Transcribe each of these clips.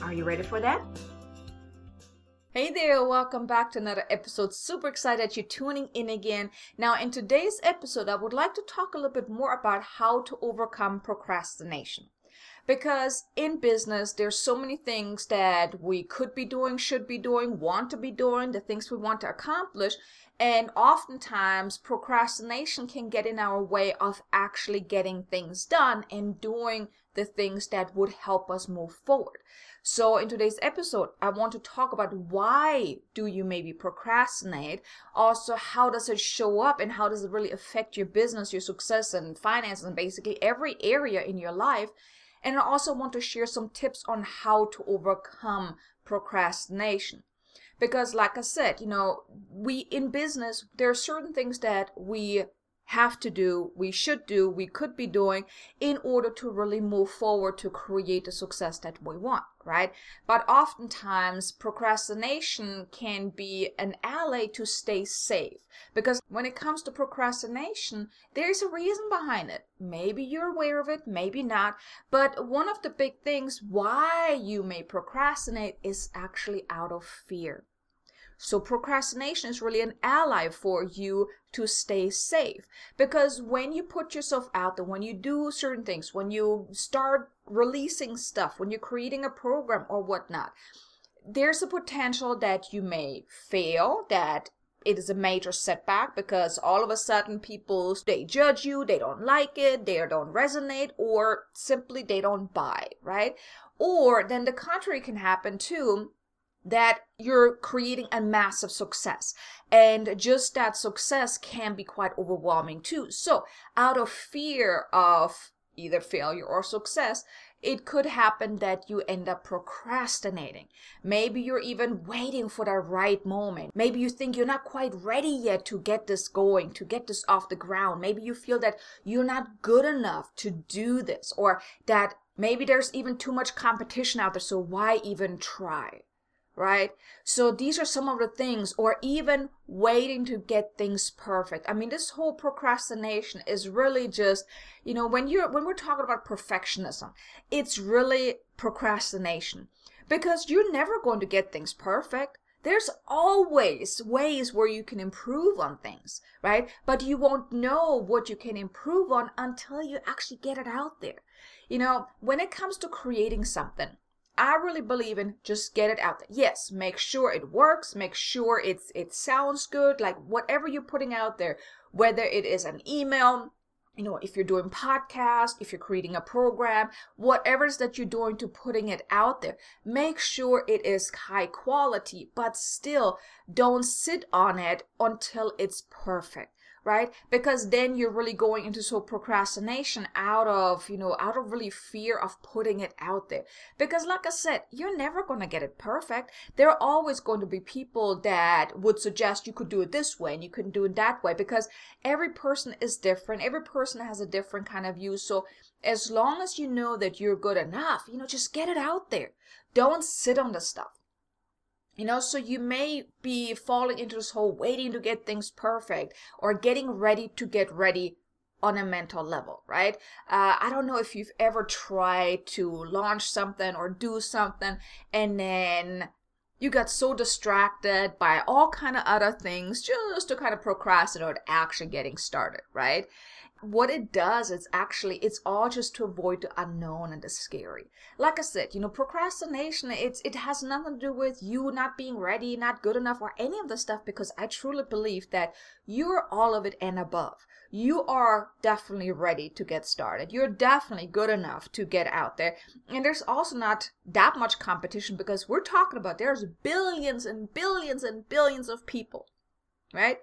Are you ready for that? Hey there, welcome back to another episode. Super excited that you're tuning in again. Now, in today's episode, I would like to talk a little bit more about how to overcome procrastination. Because in business, there's so many things that we could be doing, should be doing, want to be doing, the things we want to accomplish. And oftentimes, procrastination can get in our way of actually getting things done and doing the things that would help us move forward. So in today's episode, I want to talk about why do you maybe procrastinate? Also, how does it show up and how does it really affect your business, your success and finances and basically every area in your life? And I also want to share some tips on how to overcome procrastination. Because like I said, you know, we in business, there are certain things that we have to do, we should do, we could be doing in order to really move forward to create the success that we want, right? But oftentimes procrastination can be an ally to stay safe because when it comes to procrastination, there's a reason behind it. Maybe you're aware of it, maybe not. But one of the big things why you may procrastinate is actually out of fear. So procrastination is really an ally for you to stay safe. Because when you put yourself out there, when you do certain things, when you start releasing stuff, when you're creating a program or whatnot, there's a potential that you may fail, that it is a major setback because all of a sudden people they judge you they don't like it they don't resonate or simply they don't buy right or then the contrary can happen too that you're creating a massive success. And just that success can be quite overwhelming too. So, out of fear of either failure or success, it could happen that you end up procrastinating. Maybe you're even waiting for the right moment. Maybe you think you're not quite ready yet to get this going, to get this off the ground. Maybe you feel that you're not good enough to do this, or that maybe there's even too much competition out there, so why even try? Right? So these are some of the things, or even waiting to get things perfect. I mean, this whole procrastination is really just, you know, when you're when we're talking about perfectionism, it's really procrastination because you're never going to get things perfect. There's always ways where you can improve on things, right? But you won't know what you can improve on until you actually get it out there. You know, when it comes to creating something, I really believe in just get it out there. Yes, make sure it works, make sure it's it sounds good, like whatever you're putting out there, whether it is an email, you know, if you're doing podcast, if you're creating a program, whatever it is that you're doing to putting it out there, make sure it is high quality, but still don't sit on it until it's perfect right? Because then you're really going into so procrastination out of you know out of really fear of putting it out there. Because like i said you're never going to get it perfect. There are always going to be people that would suggest you could do it this way and you couldn't do it that way because every person is different. Every person has a different kind of view. So as long as you know that you're good enough you know just get it out there. Don't sit on the stuff you know, so you may be falling into this whole waiting to get things perfect or getting ready to get ready on a mental level, right? Uh, I don't know if you've ever tried to launch something or do something and then you got so distracted by all kind of other things just to kind of procrastinate actually getting started, right? What it does is actually it's all just to avoid the unknown and the scary. Like i said you know procrastination it's it has nothing to do with you not being ready not good enough or any of the stuff because i truly believe that you're all of it and above. You are definitely ready to get started. You're definitely good enough to get out there. And there's also not that much competition because we're talking about there's billions and billions and billions of people right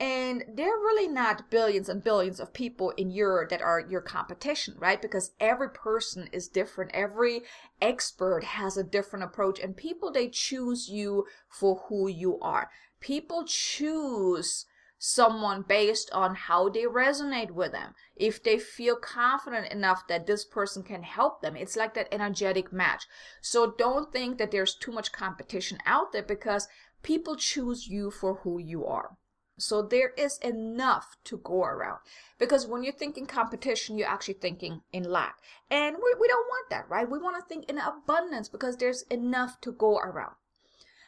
and there are really not billions and billions of people in your that are your competition right? Because every person is different. Every expert has a different approach. And people they choose you for who you are. People choose someone based on how they resonate with them. If they feel confident enough that this person can help them it's like that energetic match. So don't think that there's too much competition out there because people choose you for who you are so there is enough to go around. Because when you're thinking competition, you're actually thinking in lack. And we, we don't want that, right? We want to think in abundance because there's enough to go around.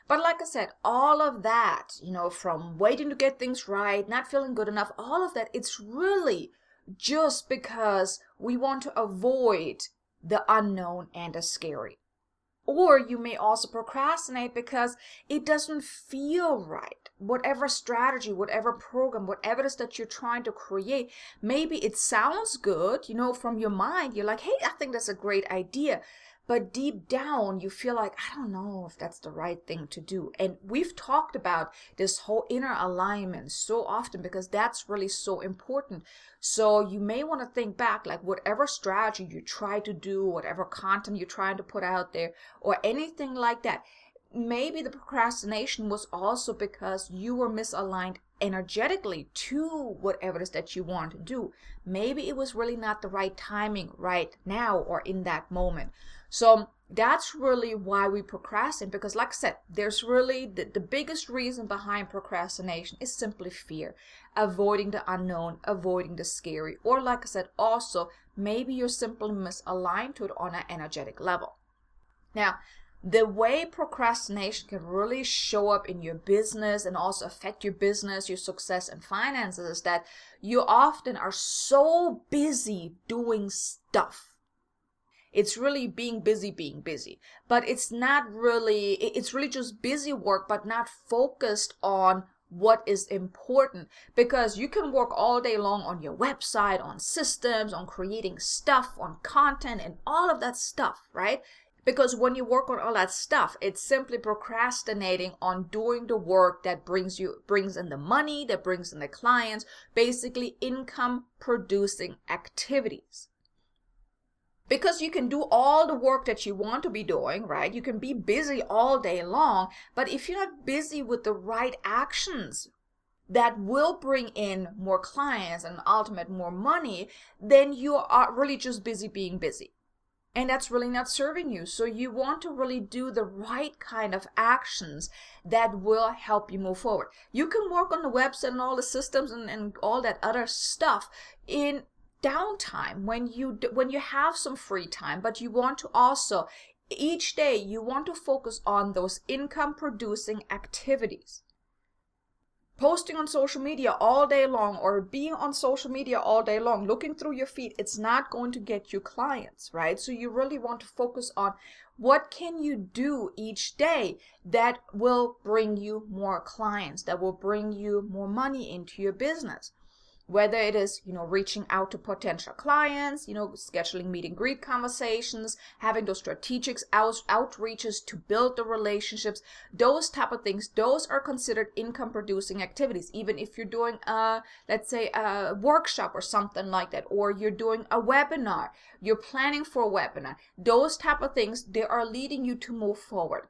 But like I said, all of that, you know, from waiting to get things right, not feeling good enough, all of that, it's really just because we want to avoid the unknown and the scary. Or you may also procrastinate because it doesn't feel right. Whatever strategy, whatever program, whatever it is that you're trying to create, maybe it sounds good, you know, from your mind. You're like, hey, I think that's a great idea but deep down you feel like i don't know if that's the right thing to do and we've talked about this whole inner alignment so often because that's really so important so you may want to think back like whatever strategy you try to do whatever content you're trying to put out there or anything like that maybe the procrastination was also because you were misaligned energetically to whatever it is that you want to do. Maybe it was really not the right timing right now or in that moment. So that's really why we procrastinate because like i said there's really the, the biggest reason behind procrastination is simply fear avoiding the unknown avoiding the scary or like i said also maybe you're simply misaligned to it on an energetic level. Now the way procrastination can really show up in your business and also affect your business, your success, and finances is that you often are so busy doing stuff it's really being busy, being busy. But it's not really, it's really just busy work, but not focused on what is important because you can work all day long on your website, on systems, on creating stuff, on content, and all of that stuff, right? Because when you work on all that stuff, it's simply procrastinating on doing the work that brings you brings in the money, that brings in the clients, basically income producing activities because you can do all the work that you want to be doing, right? You can be busy all day long, but if you're not busy with the right actions that will bring in more clients and ultimate more money, then you are really just busy being busy. And that's really not serving you. So you want to really do the right kind of actions that will help you move forward. You can work on the website and all the systems and, and all that other stuff in downtime when you when you have some free time but you want to also each day you want to focus on those income producing activities. Posting on social media all day long or being on social media all day long looking through your feed it's not going to get you clients right? So you really want to focus on what can you do each day that will bring you more clients that will bring you more money into your business whether it is you know reaching out to potential clients you know scheduling meet and greet conversations having those strategic out- outreaches to build the relationships those type of things those are considered income producing activities. Even if you're doing a let's say a workshop or something like that or you're doing a webinar you're planning for a webinar those type of things they are leading you to move forward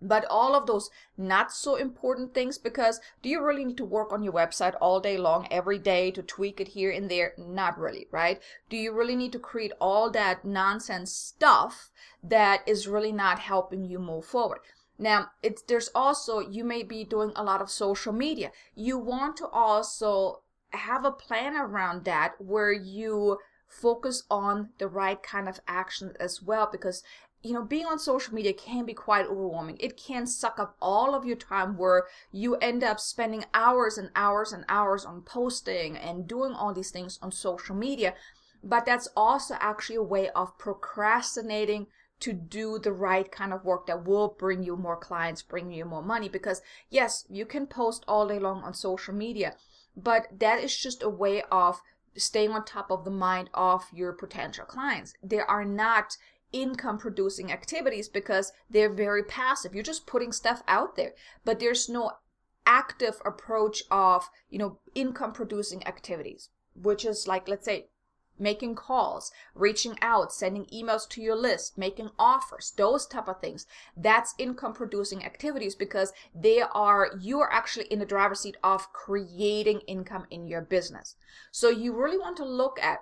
but all of those not so important things because do you really need to work on your website all day long every day to tweak it here and there? Not really right? Do you really need to create all that nonsense stuff that is really not helping you move forward? Now it's there's also you may be doing a lot of social media. You want to also have a plan around that where you focus on the right kind of action as well because you know, being on social media can be quite overwhelming. It can suck up all of your time where you end up spending hours and hours and hours on posting and doing all these things on social media. But that's also actually a way of procrastinating to do the right kind of work that will bring you more clients, bring you more money. Because yes, you can post all day long on social media, but that is just a way of staying on top of the mind of your potential clients. They are not income producing activities because they're very passive. You're just putting stuff out there, but there's no active approach of, you know, income producing activities, which is like, let's say, making calls, reaching out, sending emails to your list, making offers, those type of things. That's income producing activities because they are you are actually in the driver's seat of creating income in your business. So you really want to look at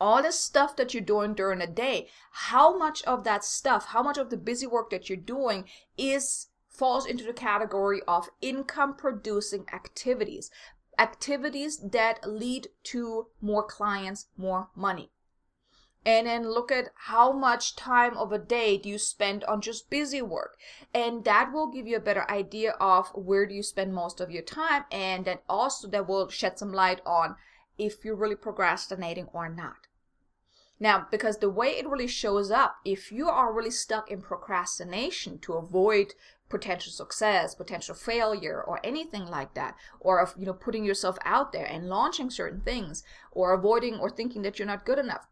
all the stuff that you're doing during the day, how much of that stuff, how much of the busy work that you're doing is falls into the category of income producing activities activities that lead to more clients, more money. And then look at how much time of a day do you spend on just busy work. And that will give you a better idea of where do you spend most of your time. And then also that will shed some light on if you're really procrastinating or not. Now, because the way it really shows up, if you are really stuck in procrastination to avoid potential success, potential failure, or anything like that, or of you know putting yourself out there and launching certain things, or avoiding or thinking that you're not good enough.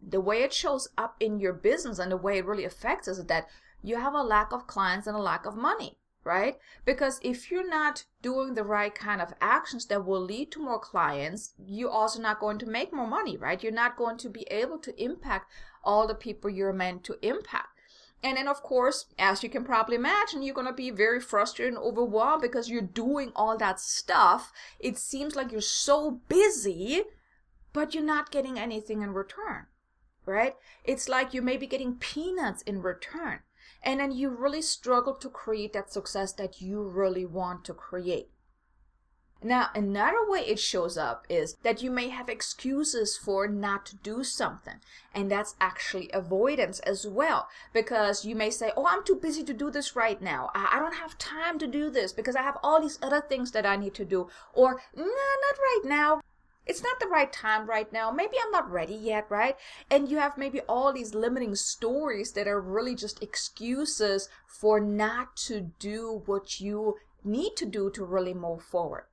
The way it shows up in your business and the way it really affects us is that you have a lack of clients and a lack of money right? Because if you're not doing the right kind of actions that will lead to more clients, you're also not going to make more money, right? You're not going to be able to impact all the people you're meant to impact. And then, of course, as you can probably imagine, you're going to be very frustrated and overwhelmed because you're doing all that stuff. It seems like you're so busy, but you're not getting anything in return, right? It's like you may be getting peanuts in return. And then you really struggle to create that success that you really want to create. Now, another way it shows up is that you may have excuses for not to do something. And that's actually avoidance as well. Because you may say, Oh, I'm too busy to do this right now. I don't have time to do this because I have all these other things that I need to do. Or, No, not right now. It's not the right time right now. Maybe I'm not ready yet, right? And you have maybe all these limiting stories that are really just excuses for not to do what you need to do to really move forward.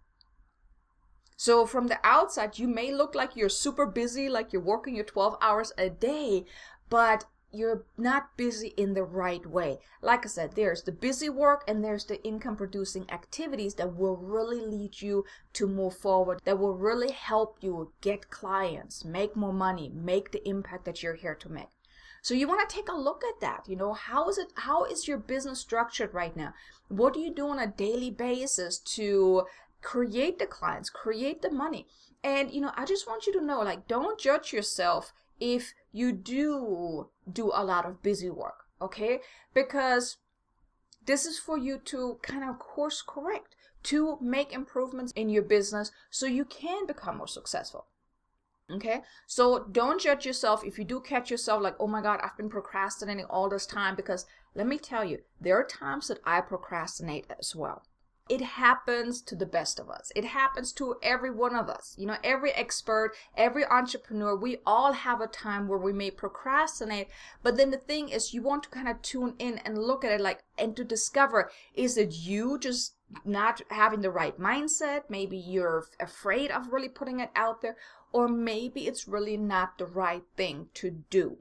So from the outside, you may look like you're super busy, like you're working your 12 hours a day, but you're not busy in the right way. Like I said, there's the busy work and there's the income producing activities that will really lead you to move forward, that will really help you get clients, make more money, make the impact that you're here to make. So you want to take a look at that. You know, how is it how is your business structured right now? What do you do on a daily basis to create the clients, create the money. And you know, I just want you to know like don't judge yourself if you do do a lot of busy work, okay? Because this is for you to kind of course correct, to make improvements in your business so you can become more successful. Okay, so don't judge yourself if you do catch yourself like, oh my God, I've been procrastinating all this time. Because let me tell you, there are times that I procrastinate as well it happens to the best of us. It happens to every one of us. You know, every expert, every entrepreneur, we all have a time where we may procrastinate. But then the thing is, you want to kind of tune in and look at it like, and to discover is it you just not having the right mindset? Maybe you're afraid of really putting it out there, or maybe it's really not the right thing to do.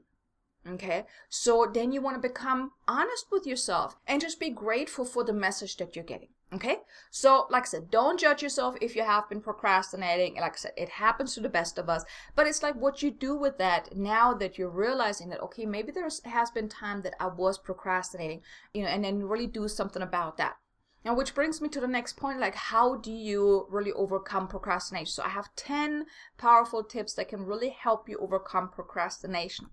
Okay, so then you want to become honest with yourself and just be grateful for the message that you're getting. Okay, so like I said, don't judge yourself if you have been procrastinating. Like I said, it happens to the best of us, but it's like what you do with that now that you're realizing that, okay, maybe there has been time that I was procrastinating, you know, and then really do something about that. Now, which brings me to the next point like, how do you really overcome procrastination? So, I have 10 powerful tips that can really help you overcome procrastination.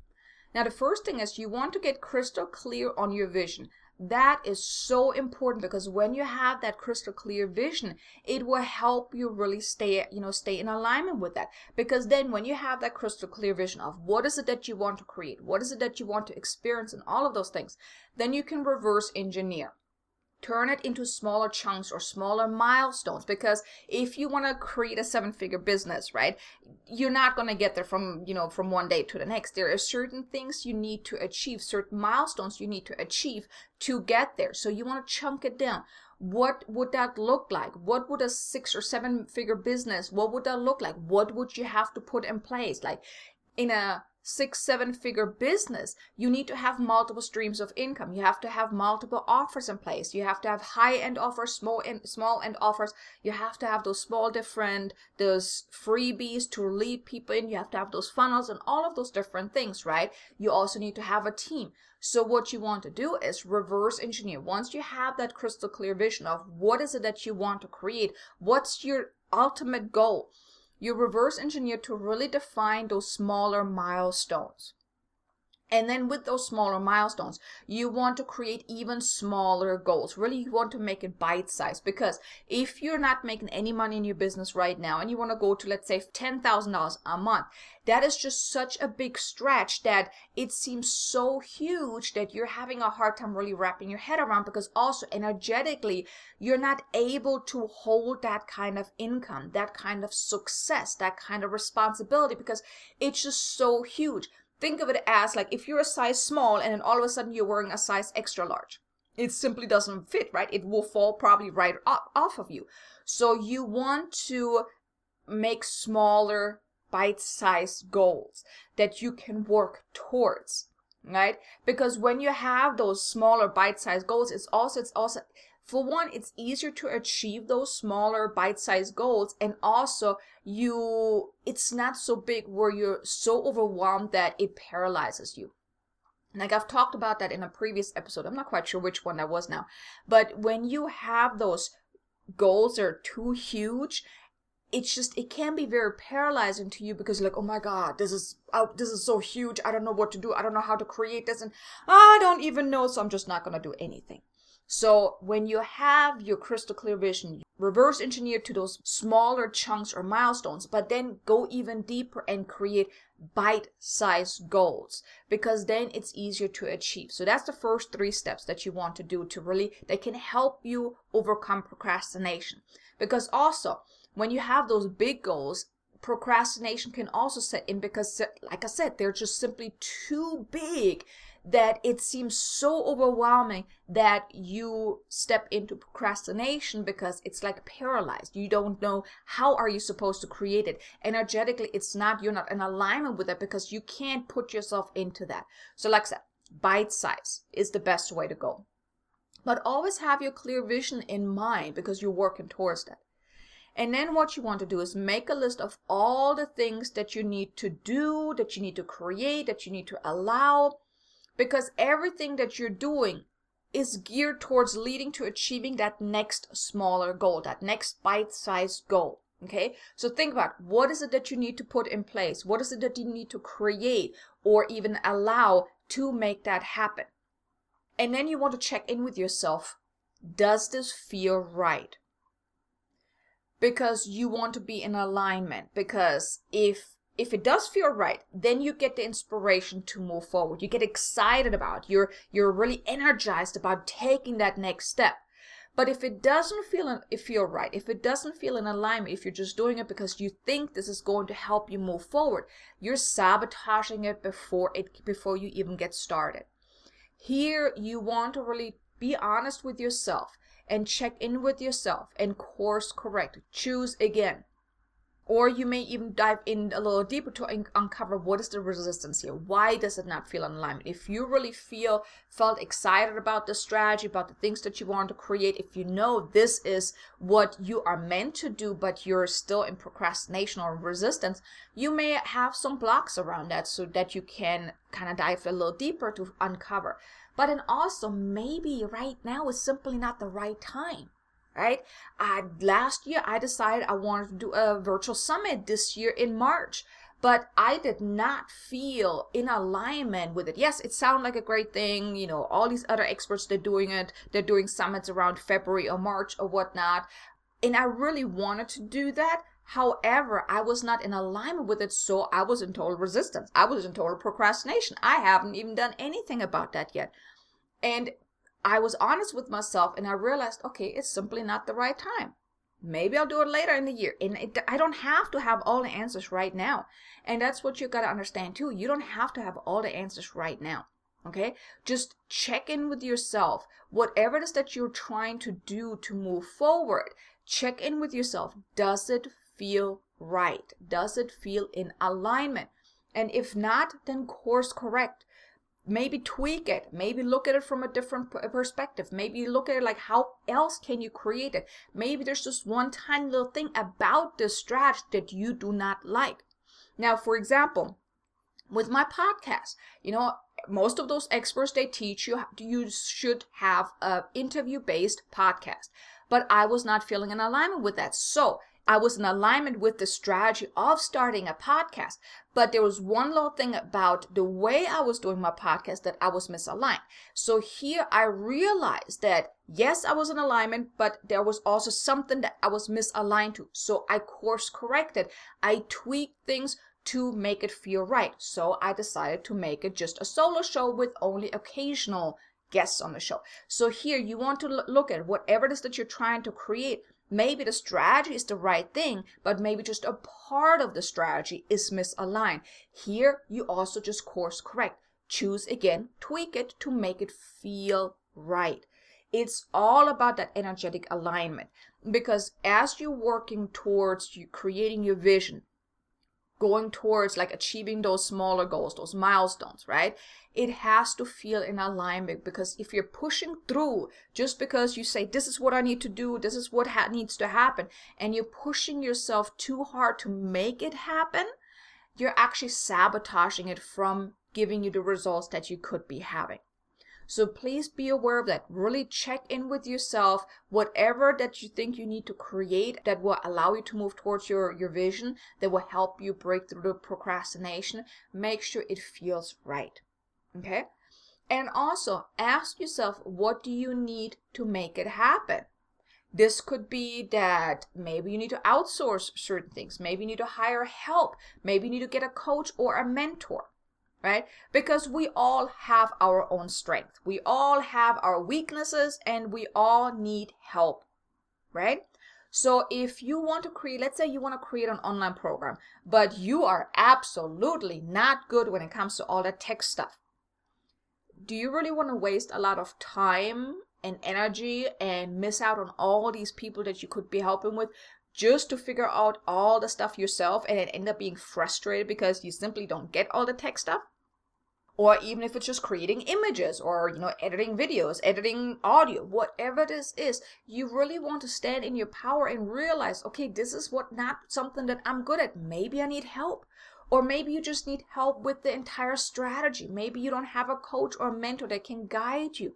Now, the first thing is you want to get crystal clear on your vision. That is so important because when you have that crystal clear vision it will help you really stay you know stay in alignment with that. Because then when you have that crystal clear vision of what is it that you want to create what is it that you want to experience and all of those things then you can reverse engineer turn it into smaller chunks or smaller milestones because if you want to create a seven figure business right you're not going to get there from you know from one day to the next. There are certain things you need to achieve certain milestones you need to achieve to get there. So you want to chunk it down. What would that look like? What would a six or seven figure business what would that look like? What would you have to put in place? Like in a six, seven figure business, you need to have multiple streams of income. You have to have multiple offers in place. You have to have high end offers, small end, small end offers. You have to have those small different, those freebies to lead people in. You have to have those funnels and all of those different things, right? You also need to have a team. So what you want to do is reverse engineer. Once you have that crystal clear vision of what is it that you want to create, what's your ultimate goal? You reverse engineer to really define those smaller milestones. And then with those smaller milestones, you want to create even smaller goals. Really, you want to make it bite sized because if you're not making any money in your business right now and you want to go to, let's say, $10,000 a month, that is just such a big stretch that it seems so huge that you're having a hard time really wrapping your head around because also energetically, you're not able to hold that kind of income, that kind of success, that kind of responsibility because it's just so huge think of it as like if you're a size small and then all of a sudden you're wearing a size extra large. It simply doesn't fit right? It will fall probably right off of you. So you want to make smaller bite-sized goals that you can work towards right? Because when you have those smaller bite-sized goals it's also it's also for one, it's easier to achieve those smaller bite-sized goals and also you it's not so big where you're so overwhelmed that it paralyzes you. Like I've talked about that in a previous episode. I'm not quite sure which one that was now. But when you have those goals that are too huge, it's just it can be very paralyzing to you because like oh my god this is oh, this is so huge i don't know what to do i don't know how to create this and i don't even know so i'm just not going to do anything so when you have your crystal clear vision, reverse engineer to those smaller chunks or milestones, but then go even deeper and create bite-sized goals because then it's easier to achieve. So that's the first three steps that you want to do to really that can help you overcome procrastination. Because also, when you have those big goals, procrastination can also set in because like I said, they're just simply too big that it seems so overwhelming that you step into procrastination because it's like paralyzed. You don't know how are you supposed to create it. Energetically it's not you're not in alignment with it because you can't put yourself into that. So like i said bite size is the best way to go. But always have your clear vision in mind because you're working towards that. And then what you want to do is make a list of all the things that you need to do, that you need to create, that you need to allow, because everything that you're doing is geared towards leading to achieving that next smaller goal, that next bite sized goal. Okay, so think about what is it that you need to put in place? What is it that you need to create or even allow to make that happen? And then you want to check in with yourself does this feel right? Because you want to be in alignment. Because if if it does feel right then you get the inspiration to move forward. You get excited about you're you're really energized about taking that next step. But if it doesn't feel it feel right if it doesn't feel in alignment if you're just doing it because you think this is going to help you move forward you're sabotaging it before it before you even get started. Here you want to really be honest with yourself and check in with yourself and course correct. Choose again or you may even dive in a little deeper to un- uncover what is the resistance here. Why does it not feel in alignment? If you really feel felt excited about the strategy about the things that you want to create if you know this is what you are meant to do but you're still in procrastination or resistance you may have some blocks around that so that you can kind of dive a little deeper to uncover. But then also maybe right now is simply not the right time right? I last year I decided I wanted to do a virtual summit this year in March. but I did not feel in alignment with it. Yes, it sounded like a great thing. You know, all these other experts, they're doing it. They're doing summits around February or March or whatnot. And I really wanted to do that. However, I was not in alignment with it, so I was in total resistance. I was in total procrastination. I haven't even done anything about that yet. And I was honest with myself and I realized, okay, it's simply not the right time. Maybe I'll do it later in the year. And it, I don't have to have all the answers right now. And that's what you got to understand too. You don't have to have all the answers right now. Okay? Just check in with yourself. Whatever it is that you're trying to do to move forward, check in with yourself. Does it feel right? Does it feel in alignment? And if not, then course correct maybe tweak it maybe look at it from a different perspective. Maybe look at it like how else can you create it? Maybe there's just one tiny little thing about this strategy that you do not like. Now for example with my podcast you know most of those experts they teach you you should have a interview based podcast. But i was not feeling in alignment with that. So I was in alignment with the strategy of starting a podcast. But there was one little thing about the way I was doing my podcast that I was misaligned. So here I realized that yes, I was in alignment, but there was also something that I was misaligned to. So I course corrected. I tweaked things to make it feel right. So I decided to make it just a solo show with only occasional guests on the show. So here you want to look at whatever it is that you're trying to create Maybe the strategy is the right thing, but maybe just a part of the strategy is misaligned. Here, you also just course correct. Choose again, tweak it to make it feel right. It's all about that energetic alignment because as you're working towards you creating your vision, going towards like achieving those smaller goals, those milestones, right? It has to feel in alignment because if you're pushing through just because you say, this is what I need to do, this is what ha- needs to happen, and you're pushing yourself too hard to make it happen, you're actually sabotaging it from giving you the results that you could be having. So please be aware of that. Really check in with yourself. Whatever that you think you need to create that will allow you to move towards your, your vision, that will help you break through the procrastination, make sure it feels right. Okay? And also ask yourself, what do you need to make it happen? This could be that maybe you need to outsource certain things. Maybe you need to hire help. Maybe you need to get a coach or a mentor right? Because we all have our own strength. We all have our weaknesses and we all need help, right? So if you want to create, let's say you want to create an online program, but you are absolutely not good when it comes to all that tech stuff. Do you really want to waste a lot of time and energy and miss out on all these people that you could be helping with just to figure out all the stuff yourself and then end up being frustrated because you simply don't get all the tech stuff? Or even if it's just creating images or you know editing videos editing audio whatever this is you really want to stand in your power and realize okay this is what not something that i'm good at. Maybe i need help. Or maybe you just need help with the entire strategy. Maybe you don't have a coach or a mentor that can guide you.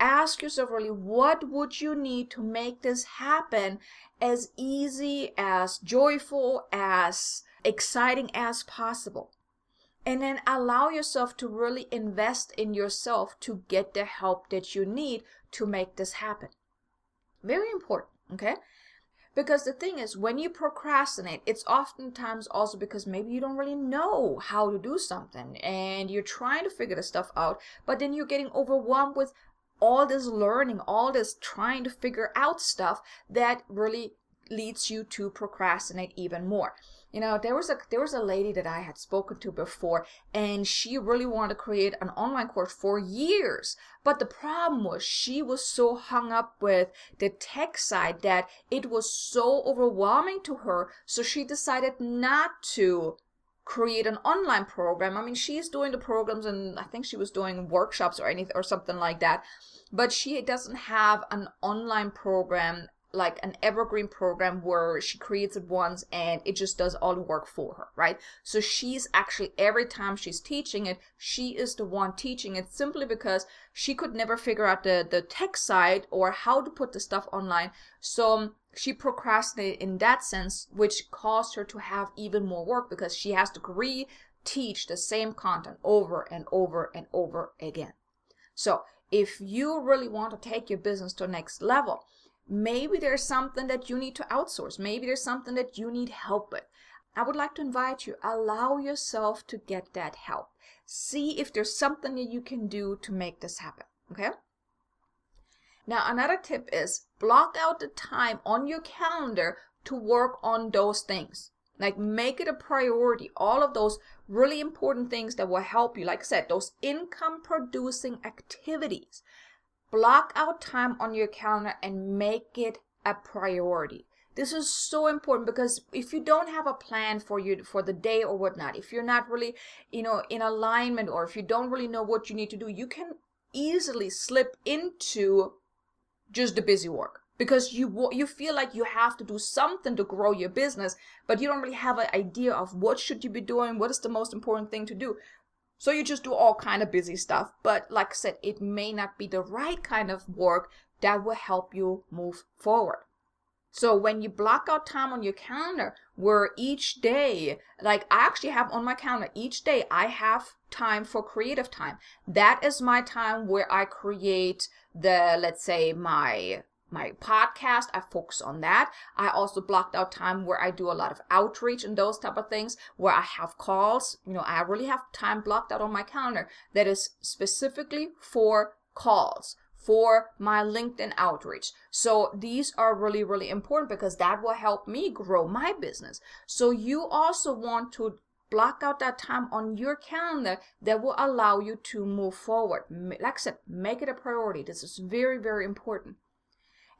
Ask yourself really what would you need to make this happen as easy as joyful as exciting as possible and then allow yourself to really invest in yourself to get the help that you need to make this happen. Very important, okay? Because the thing is, when you procrastinate, it's oftentimes also because maybe you don't really know how to do something and you're trying to figure the stuff out, but then you're getting overwhelmed with all this learning, all this trying to figure out stuff that really leads you to procrastinate even more. You know, there was a there was a lady that I had spoken to before and she really wanted to create an online course for years. But the problem was she was so hung up with the tech side that it was so overwhelming to her, so she decided not to create an online program. I mean, she's doing the programs and I think she was doing workshops or anything or something like that. But she doesn't have an online program like an evergreen program where she creates it once and it just does all the work for her, right? So she's actually, every time she's teaching it, she is the one teaching it simply because she could never figure out the, the tech side or how to put the stuff online. So um, she procrastinated in that sense, which caused her to have even more work because she has to re-teach the same content over and over and over again. So if you really want to take your business to the next level, maybe there's something that you need to outsource. Maybe there's something that you need help with. I would like to invite you, allow yourself to get that help. See if there's something that you can do to make this happen. Okay? Now, another tip is block out the time on your calendar to work on those things. Like make it a priority. All of those really important things that will help you. Like I said, those income producing activities. Block out time on your calendar and make it a priority. This is so important because if you don't have a plan for you for the day or whatnot, if you're not really, you know, in alignment or if you don't really know what you need to do, you can easily slip into just the busy work because you you feel like you have to do something to grow your business but you don't really have an idea of what should you be doing what is the most important thing to do so you just do all kind of busy stuff but like i said it may not be the right kind of work that will help you move forward. So when you block out time on your calendar where each day like i actually have on my calendar each day i have time for creative time. That is my time where i create the let's say my my podcast i focus on that i also blocked out time where i do a lot of outreach and those type of things where i have calls you know i really have time blocked out on my calendar that is specifically for calls for my LinkedIn outreach. So these are really, really important because that will help me grow my business. So you also want to block out that time on your calendar that will allow you to move forward. Like I said, make it a priority. This is very, very important.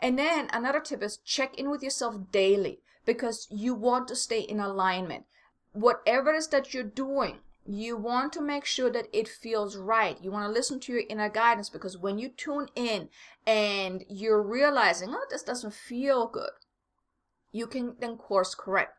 And then another tip is check in with yourself daily because you want to stay in alignment. Whatever it is that you're doing, you want to make sure that it feels right. You want to listen to your inner guidance because when you tune in and you're realizing, oh, this doesn't feel good, you can then course correct.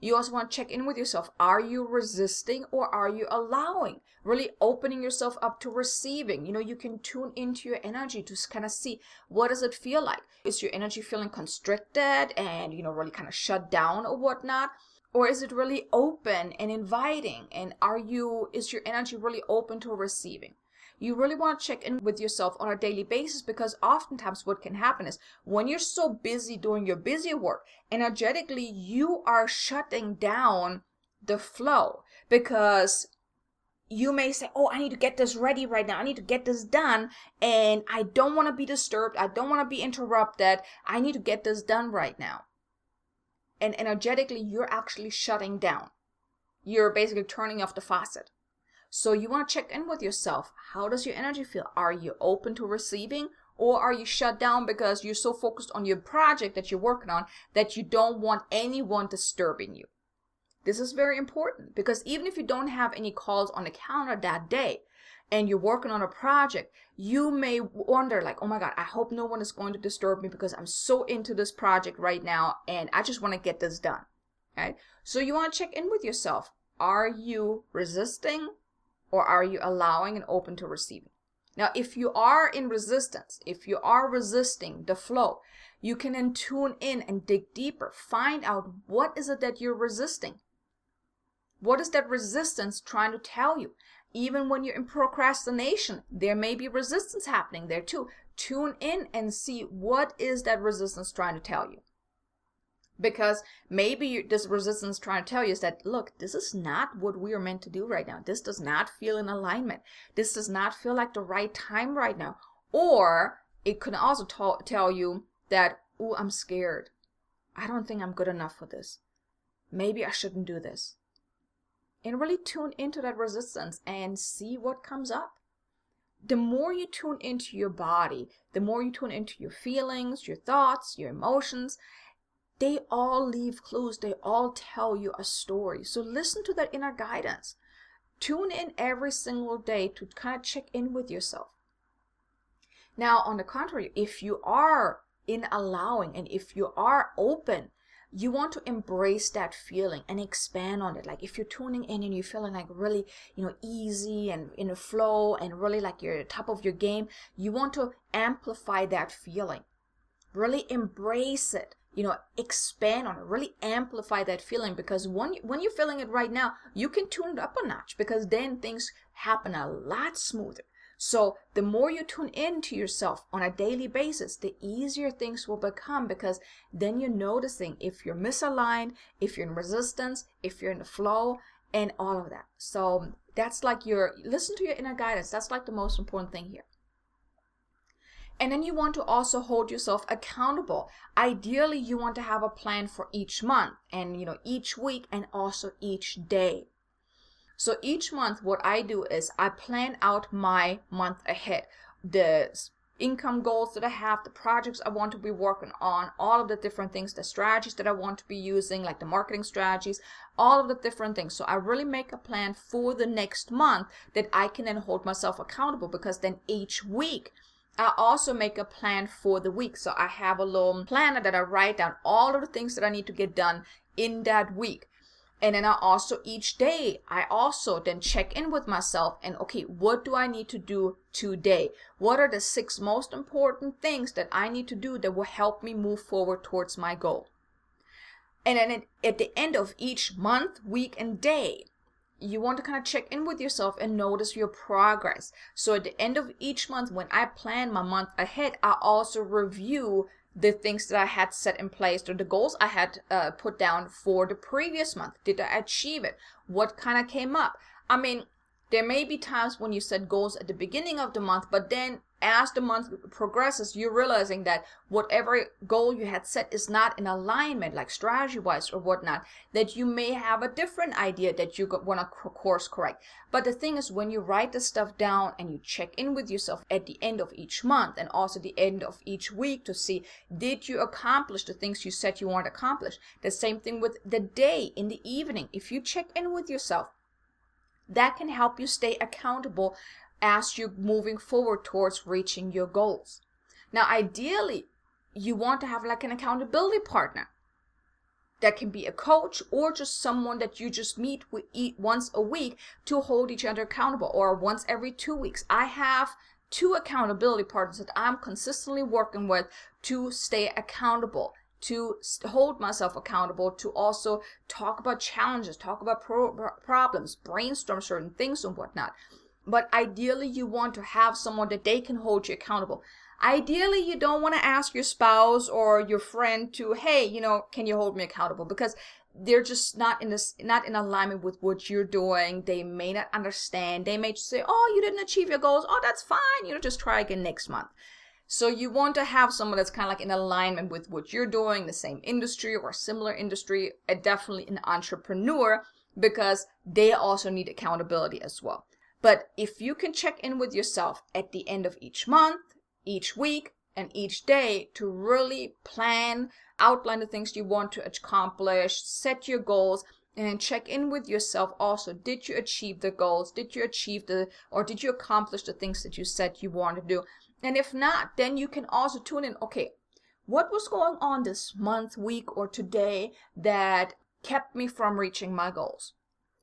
You also want to check in with yourself. Are you resisting or are you allowing? Really opening yourself up to receiving. You know, you can tune into your energy to kind of see what does it feel like. Is your energy feeling constricted and, you know, really kind of shut down or whatnot? Or is it really open and inviting? And are you, is your energy really open to receiving? You really want to check in with yourself on a daily basis because oftentimes what can happen is when you're so busy doing your busy work, energetically you are shutting down the flow because you may say, Oh, I need to get this ready right now. I need to get this done. And I don't want to be disturbed. I don't want to be interrupted. I need to get this done right now. And energetically, you're actually shutting down. You're basically turning off the faucet. So you want to check in with yourself. How does your energy feel? Are you open to receiving or are you shut down because you're so focused on your project that you're working on that you don't want anyone disturbing you? This is very important because even if you don't have any calls on the calendar that day and you're working on a project, you may wonder like, "Oh my god, I hope no one is going to disturb me because I'm so into this project right now and I just want to get this done." Okay? So you want to check in with yourself. Are you resisting or are you allowing and open to receiving? Now, if you are in resistance, if you are resisting the flow, you can then tune in and dig deeper. Find out what is it that you're resisting. What is that resistance trying to tell you? Even when you're in procrastination, there may be resistance happening there too. Tune in and see what is that resistance trying to tell you because maybe this resistance trying to tell you is that look this is not what we are meant to do right now. This does not feel in alignment. This does not feel like the right time right now. Or it could also t- tell you that oh i'm scared. I don't think i'm good enough for this. Maybe i shouldn't do this. And really tune into that resistance and see what comes up. The more you tune into your body the more you tune into your feelings your thoughts your emotions they all leave clues. They all tell you a story. So listen to that inner guidance. Tune in every single day to kind of check in with yourself. Now, on the contrary, if you are in allowing and if you are open, you want to embrace that feeling and expand on it. Like if you're tuning in and you're feeling like really, you know, easy and in a flow and really like you're top of your game, you want to amplify that feeling. Really embrace it you know expand on it really amplify that feeling because when when you're feeling it right now you can tune it up a notch because then things happen a lot smoother. So the more you tune in to yourself on a daily basis the easier things will become because then you're noticing if you're misaligned if you're in resistance if you're in the flow and all of that. So that's like your listen to your inner guidance. That's like the most important thing here and then you want to also hold yourself accountable. Ideally, you want to have a plan for each month and, you know, each week and also each day. So each month, what I do is I plan out my month ahead. The income goals that I have, the projects I want to be working on, all of the different things, the strategies that I want to be using, like the marketing strategies, all of the different things. So I really make a plan for the next month that I can then hold myself accountable because then each week I also make a plan for the week. So I have a little planner that I write down all of the things that I need to get done in that week. And then I also each day, I also then check in with myself and okay, what do I need to do today? What are the six most important things that I need to do that will help me move forward towards my goal? And then at the end of each month, week, and day, you want to kind of check in with yourself and notice your progress. So at the end of each month, when I plan my month ahead, I also review the things that I had set in place or the goals I had uh, put down for the previous month. Did I achieve it? What kind of came up? I mean, there may be times when you set goals at the beginning of the month, but then as the month progresses, you're realizing that whatever goal you had set is not in alignment, like strategy wise or whatnot, that you may have a different idea that you want to course correct. But the thing is, when you write the stuff down and you check in with yourself at the end of each month and also the end of each week to see, did you accomplish the things you said you want to accomplish? The same thing with the day in the evening. If you check in with yourself, that can help you stay accountable as you're moving forward towards reaching your goals. Now, ideally, you want to have like an accountability partner. That can be a coach or just someone that you just meet with eat once a week to hold each other accountable or once every two weeks. I have two accountability partners that I'm consistently working with to stay accountable to hold myself accountable to also talk about challenges talk about pro- problems brainstorm certain things and whatnot. But ideally you want to have someone that they can hold you accountable. Ideally you don't want to ask your spouse or your friend to hey you know can you hold me accountable? Because they're just not in this not in alignment with what you're doing. They may not understand. They may say oh you didn't achieve your goals. Oh that's fine. You know just try again next month so you want to have someone that's kind of like in alignment with what you're doing the same industry or similar industry and definitely an entrepreneur because they also need accountability as well but if you can check in with yourself at the end of each month, each week, and each day to really plan, outline the things you want to accomplish, set your goals, and check in with yourself also. Did you achieve the goals? Did you achieve the, or did you accomplish the things that you said you want to do? And if not, then you can also tune in, okay, what was going on this month, week, or today that kept me from reaching my goals?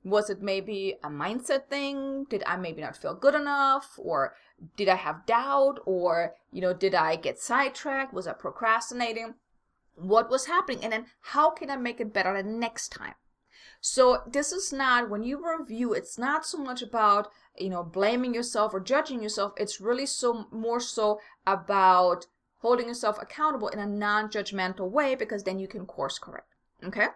Was it maybe a mindset thing? Did I maybe not feel good enough? Or did I have doubt? Or, you know, did I get sidetracked? Was I procrastinating? What was happening? And then how can I make it better the next time? So this is not when you review, it's not so much about, you know, blaming yourself or judging yourself. It's really so more so about holding yourself accountable in a non-judgmental way because then you can course correct. Okay?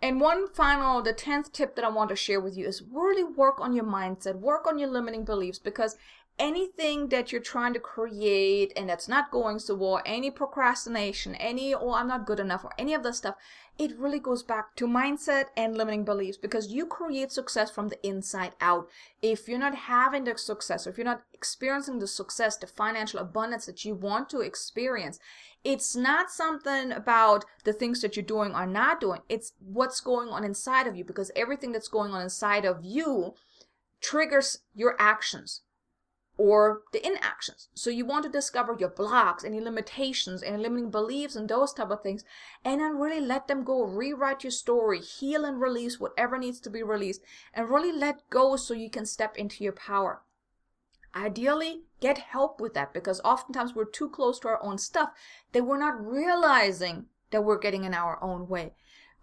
And one final, the 10th tip that I want to share with you is really work on your mindset, work on your limiting beliefs because anything that you're trying to create and that's not going so well, any procrastination, any, oh, I'm not good enough, or any of the stuff, it really goes back to mindset and limiting beliefs because you create success from the inside out. If you're not having the success, or if you're not experiencing the success, the financial abundance that you want to experience, it's not something about the things that you're doing or not doing. It's what's going on inside of you because everything that's going on inside of you triggers your actions or the inactions. So you want to discover your blocks, any limitations, any limiting beliefs, and those type of things, and then really let them go. Rewrite your story, heal and release whatever needs to be released, and really let go so you can step into your power. Ideally, get help with that because oftentimes we're too close to our own stuff that we're not realizing that we're getting in our own way.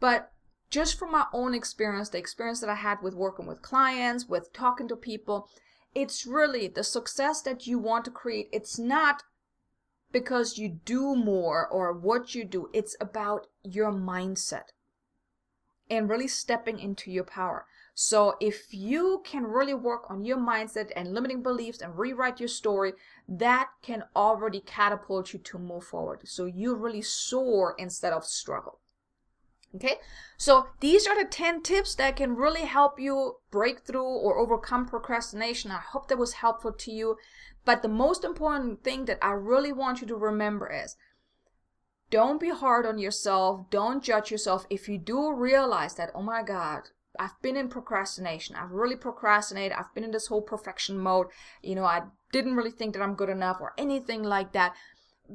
But just from my own experience, the experience that I had with working with clients, with talking to people, it's really the success that you want to create. It's not because you do more or what you do, it's about your mindset and really stepping into your power. So if you can really work on your mindset and limiting beliefs and rewrite your story, that can already catapult you to move forward. So you really soar instead of struggle. Okay, so these are the 10 tips that can really help you break through or overcome procrastination. I hope that was helpful to you. But the most important thing that I really want you to remember is don't be hard on yourself. Don't judge yourself. If you do realize that, oh my God, I've been in procrastination. I've really procrastinated. I've been in this whole perfection mode. You know, I didn't really think that I'm good enough or anything like that.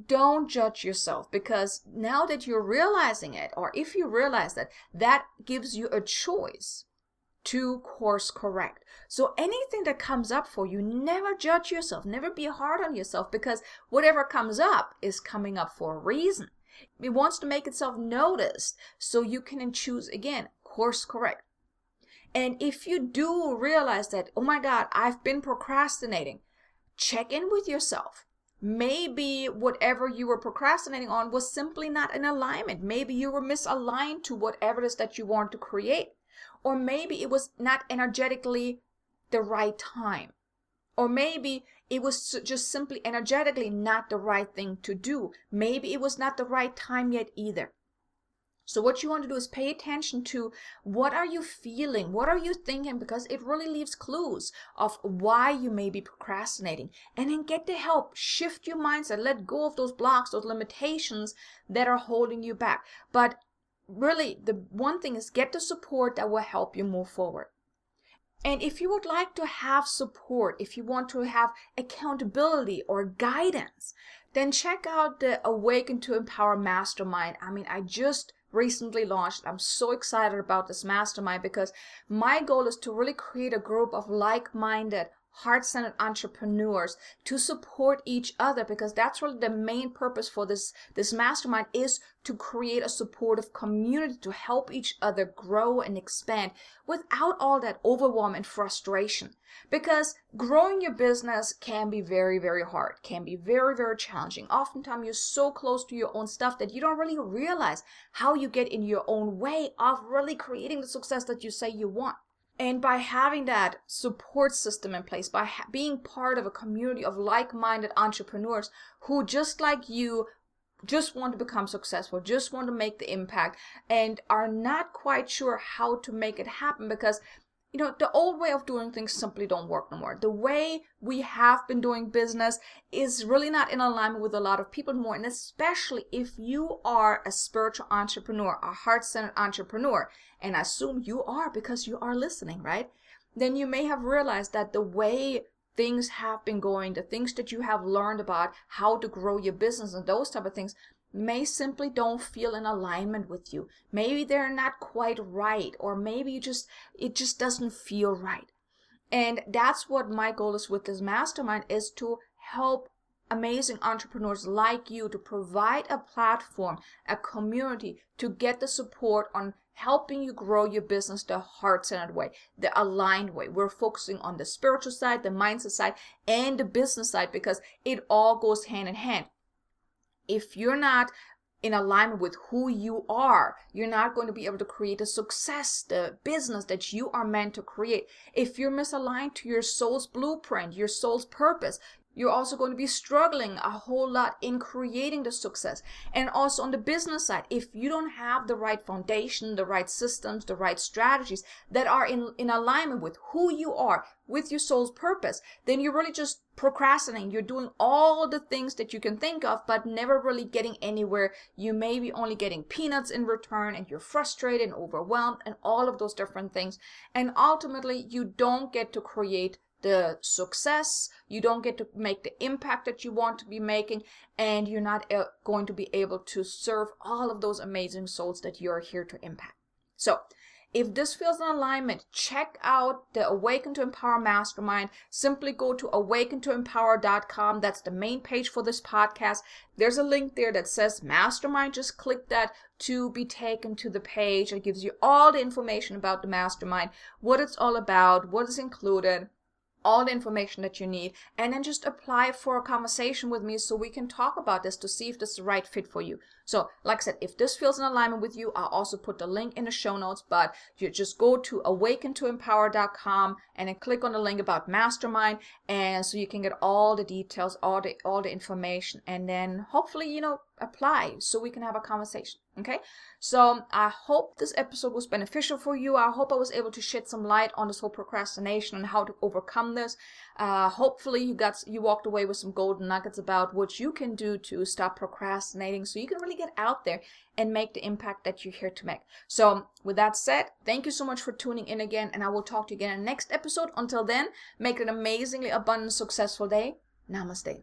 Don't judge yourself because now that you're realizing it, or if you realize that, that gives you a choice to course correct. So anything that comes up for you, never judge yourself, never be hard on yourself because whatever comes up is coming up for a reason. It wants to make itself noticed so you can choose again, course correct. And if you do realize that, oh my God, I've been procrastinating, check in with yourself. Maybe whatever you were procrastinating on was simply not in alignment. Maybe you were misaligned to whatever it is that you want to create. Or maybe it was not energetically the right time. Or maybe it was just simply energetically not the right thing to do. Maybe it was not the right time yet either. So what you want to do is pay attention to what are you feeling? What are you thinking? Because it really leaves clues of why you may be procrastinating. And then get the help. Shift your mindset. Let go of those blocks, those limitations that are holding you back. But really, the one thing is get the support that will help you move forward. And if you would like to have support, if you want to have accountability or guidance, then check out the Awaken to Empower Mastermind. I mean, I just recently launched. I'm so excited about this mastermind because my goal is to really create a group of like minded, heart-centered entrepreneurs to support each other because that's really the main purpose for this this mastermind is to create a supportive community to help each other grow and expand without all that overwhelm and frustration. Because growing your business can be very very hard can be very very challenging. Oftentimes you're so close to your own stuff that you don't really realize how you get in your own way of really creating the success that you say you want and by having that support system in place, by ha- being part of a community of like minded entrepreneurs who, just like you, just want to become successful, just want to make the impact, and are not quite sure how to make it happen because you know the old way of doing things simply don't work no more. The way we have been doing business is really not in alignment with a lot of people more and especially if you are a spiritual entrepreneur a heart-centered entrepreneur and I assume you are because you are listening right? Then you may have realized that the way things have been going the things that you have learned about how to grow your business and those type of things may simply don't feel in alignment with you. Maybe they're not quite right, or maybe you just, it just doesn't feel right. And that's what my goal is with this mastermind is to help amazing entrepreneurs like you to provide a platform, a community to get the support on helping you grow your business the heart centered way, the aligned way. We're focusing on the spiritual side, the mindset side, and the business side because it all goes hand in hand if you're not in alignment with who you are, you're not going to be able to create the success, the business that you are meant to create. If you're misaligned to your soul's blueprint, your soul's purpose, you're also going to be struggling a whole lot in creating the success. And also on the business side, if you don't have the right foundation, the right systems, the right strategies that are in, in alignment with who you are, with your soul's purpose, then you're really just procrastinating. You're doing all the things that you can think of, but never really getting anywhere. You may be only getting peanuts in return and you're frustrated and overwhelmed and all of those different things. And ultimately, you don't get to create the success, you don't get to make the impact that you want to be making, and you're not going to be able to serve all of those amazing souls that you're here to impact. So, if this feels in alignment, check out the Awaken to Empower Mastermind. Simply go to awakentoempower.com. That's the main page for this podcast. There's a link there that says Mastermind. Just click that to be taken to the page. It gives you all the information about the mastermind, what it's all about, what is included all the information that you need and then just apply for a conversation with me so we can talk about this to see if this is the right fit for you. So, like I said, if this feels in alignment with you, I'll also put the link in the show notes, but you just go to awakentoempower.com and then click on the link about mastermind and so you can get all the details, all the all the information and then hopefully, you know, apply so we can have a conversation. Okay, so I hope this episode was beneficial for you. I hope I was able to shed some light on this whole procrastination and how to overcome this. Uh, hopefully, you got you walked away with some golden nuggets about what you can do to stop procrastinating, so you can really get out there and make the impact that you're here to make. So, with that said, thank you so much for tuning in again, and I will talk to you again in the next episode. Until then, make an amazingly abundant, successful day. Namaste.